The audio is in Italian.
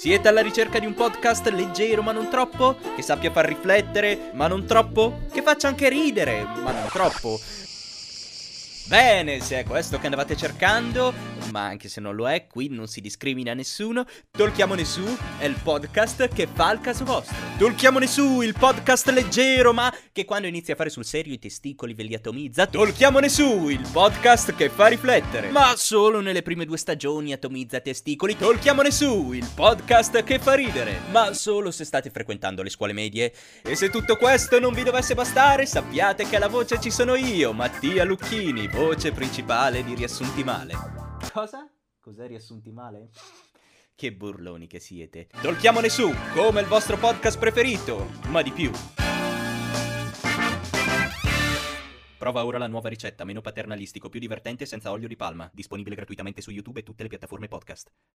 Siete alla ricerca di un podcast leggero ma non troppo? Che sappia far riflettere ma non troppo? Che faccia anche ridere ma non troppo? Bene, se è questo che andavate cercando, ma anche se non lo è, qui non si discrimina nessuno, Tolchiamone su è il podcast che fa il caso vostro. Tolchiamone su, il podcast leggero, ma che quando inizia a fare sul serio i testicoli ve li atomizza. Tolchiamone su, il podcast che fa riflettere, ma solo nelle prime due stagioni atomizza testicoli. Tolchiamone su, il podcast che fa ridere, ma solo se state frequentando le scuole medie. E se tutto questo non vi dovesse bastare, sappiate che alla voce ci sono io, Mattia Lucchini voce principale di Riassunti Male. Cosa? Cos'è Riassunti Male? Che burloni che siete. Tolchiamone su, come il vostro podcast preferito, ma di più. Prova ora la nuova ricetta, meno paternalistico, più divertente senza olio di palma, disponibile gratuitamente su YouTube e tutte le piattaforme podcast.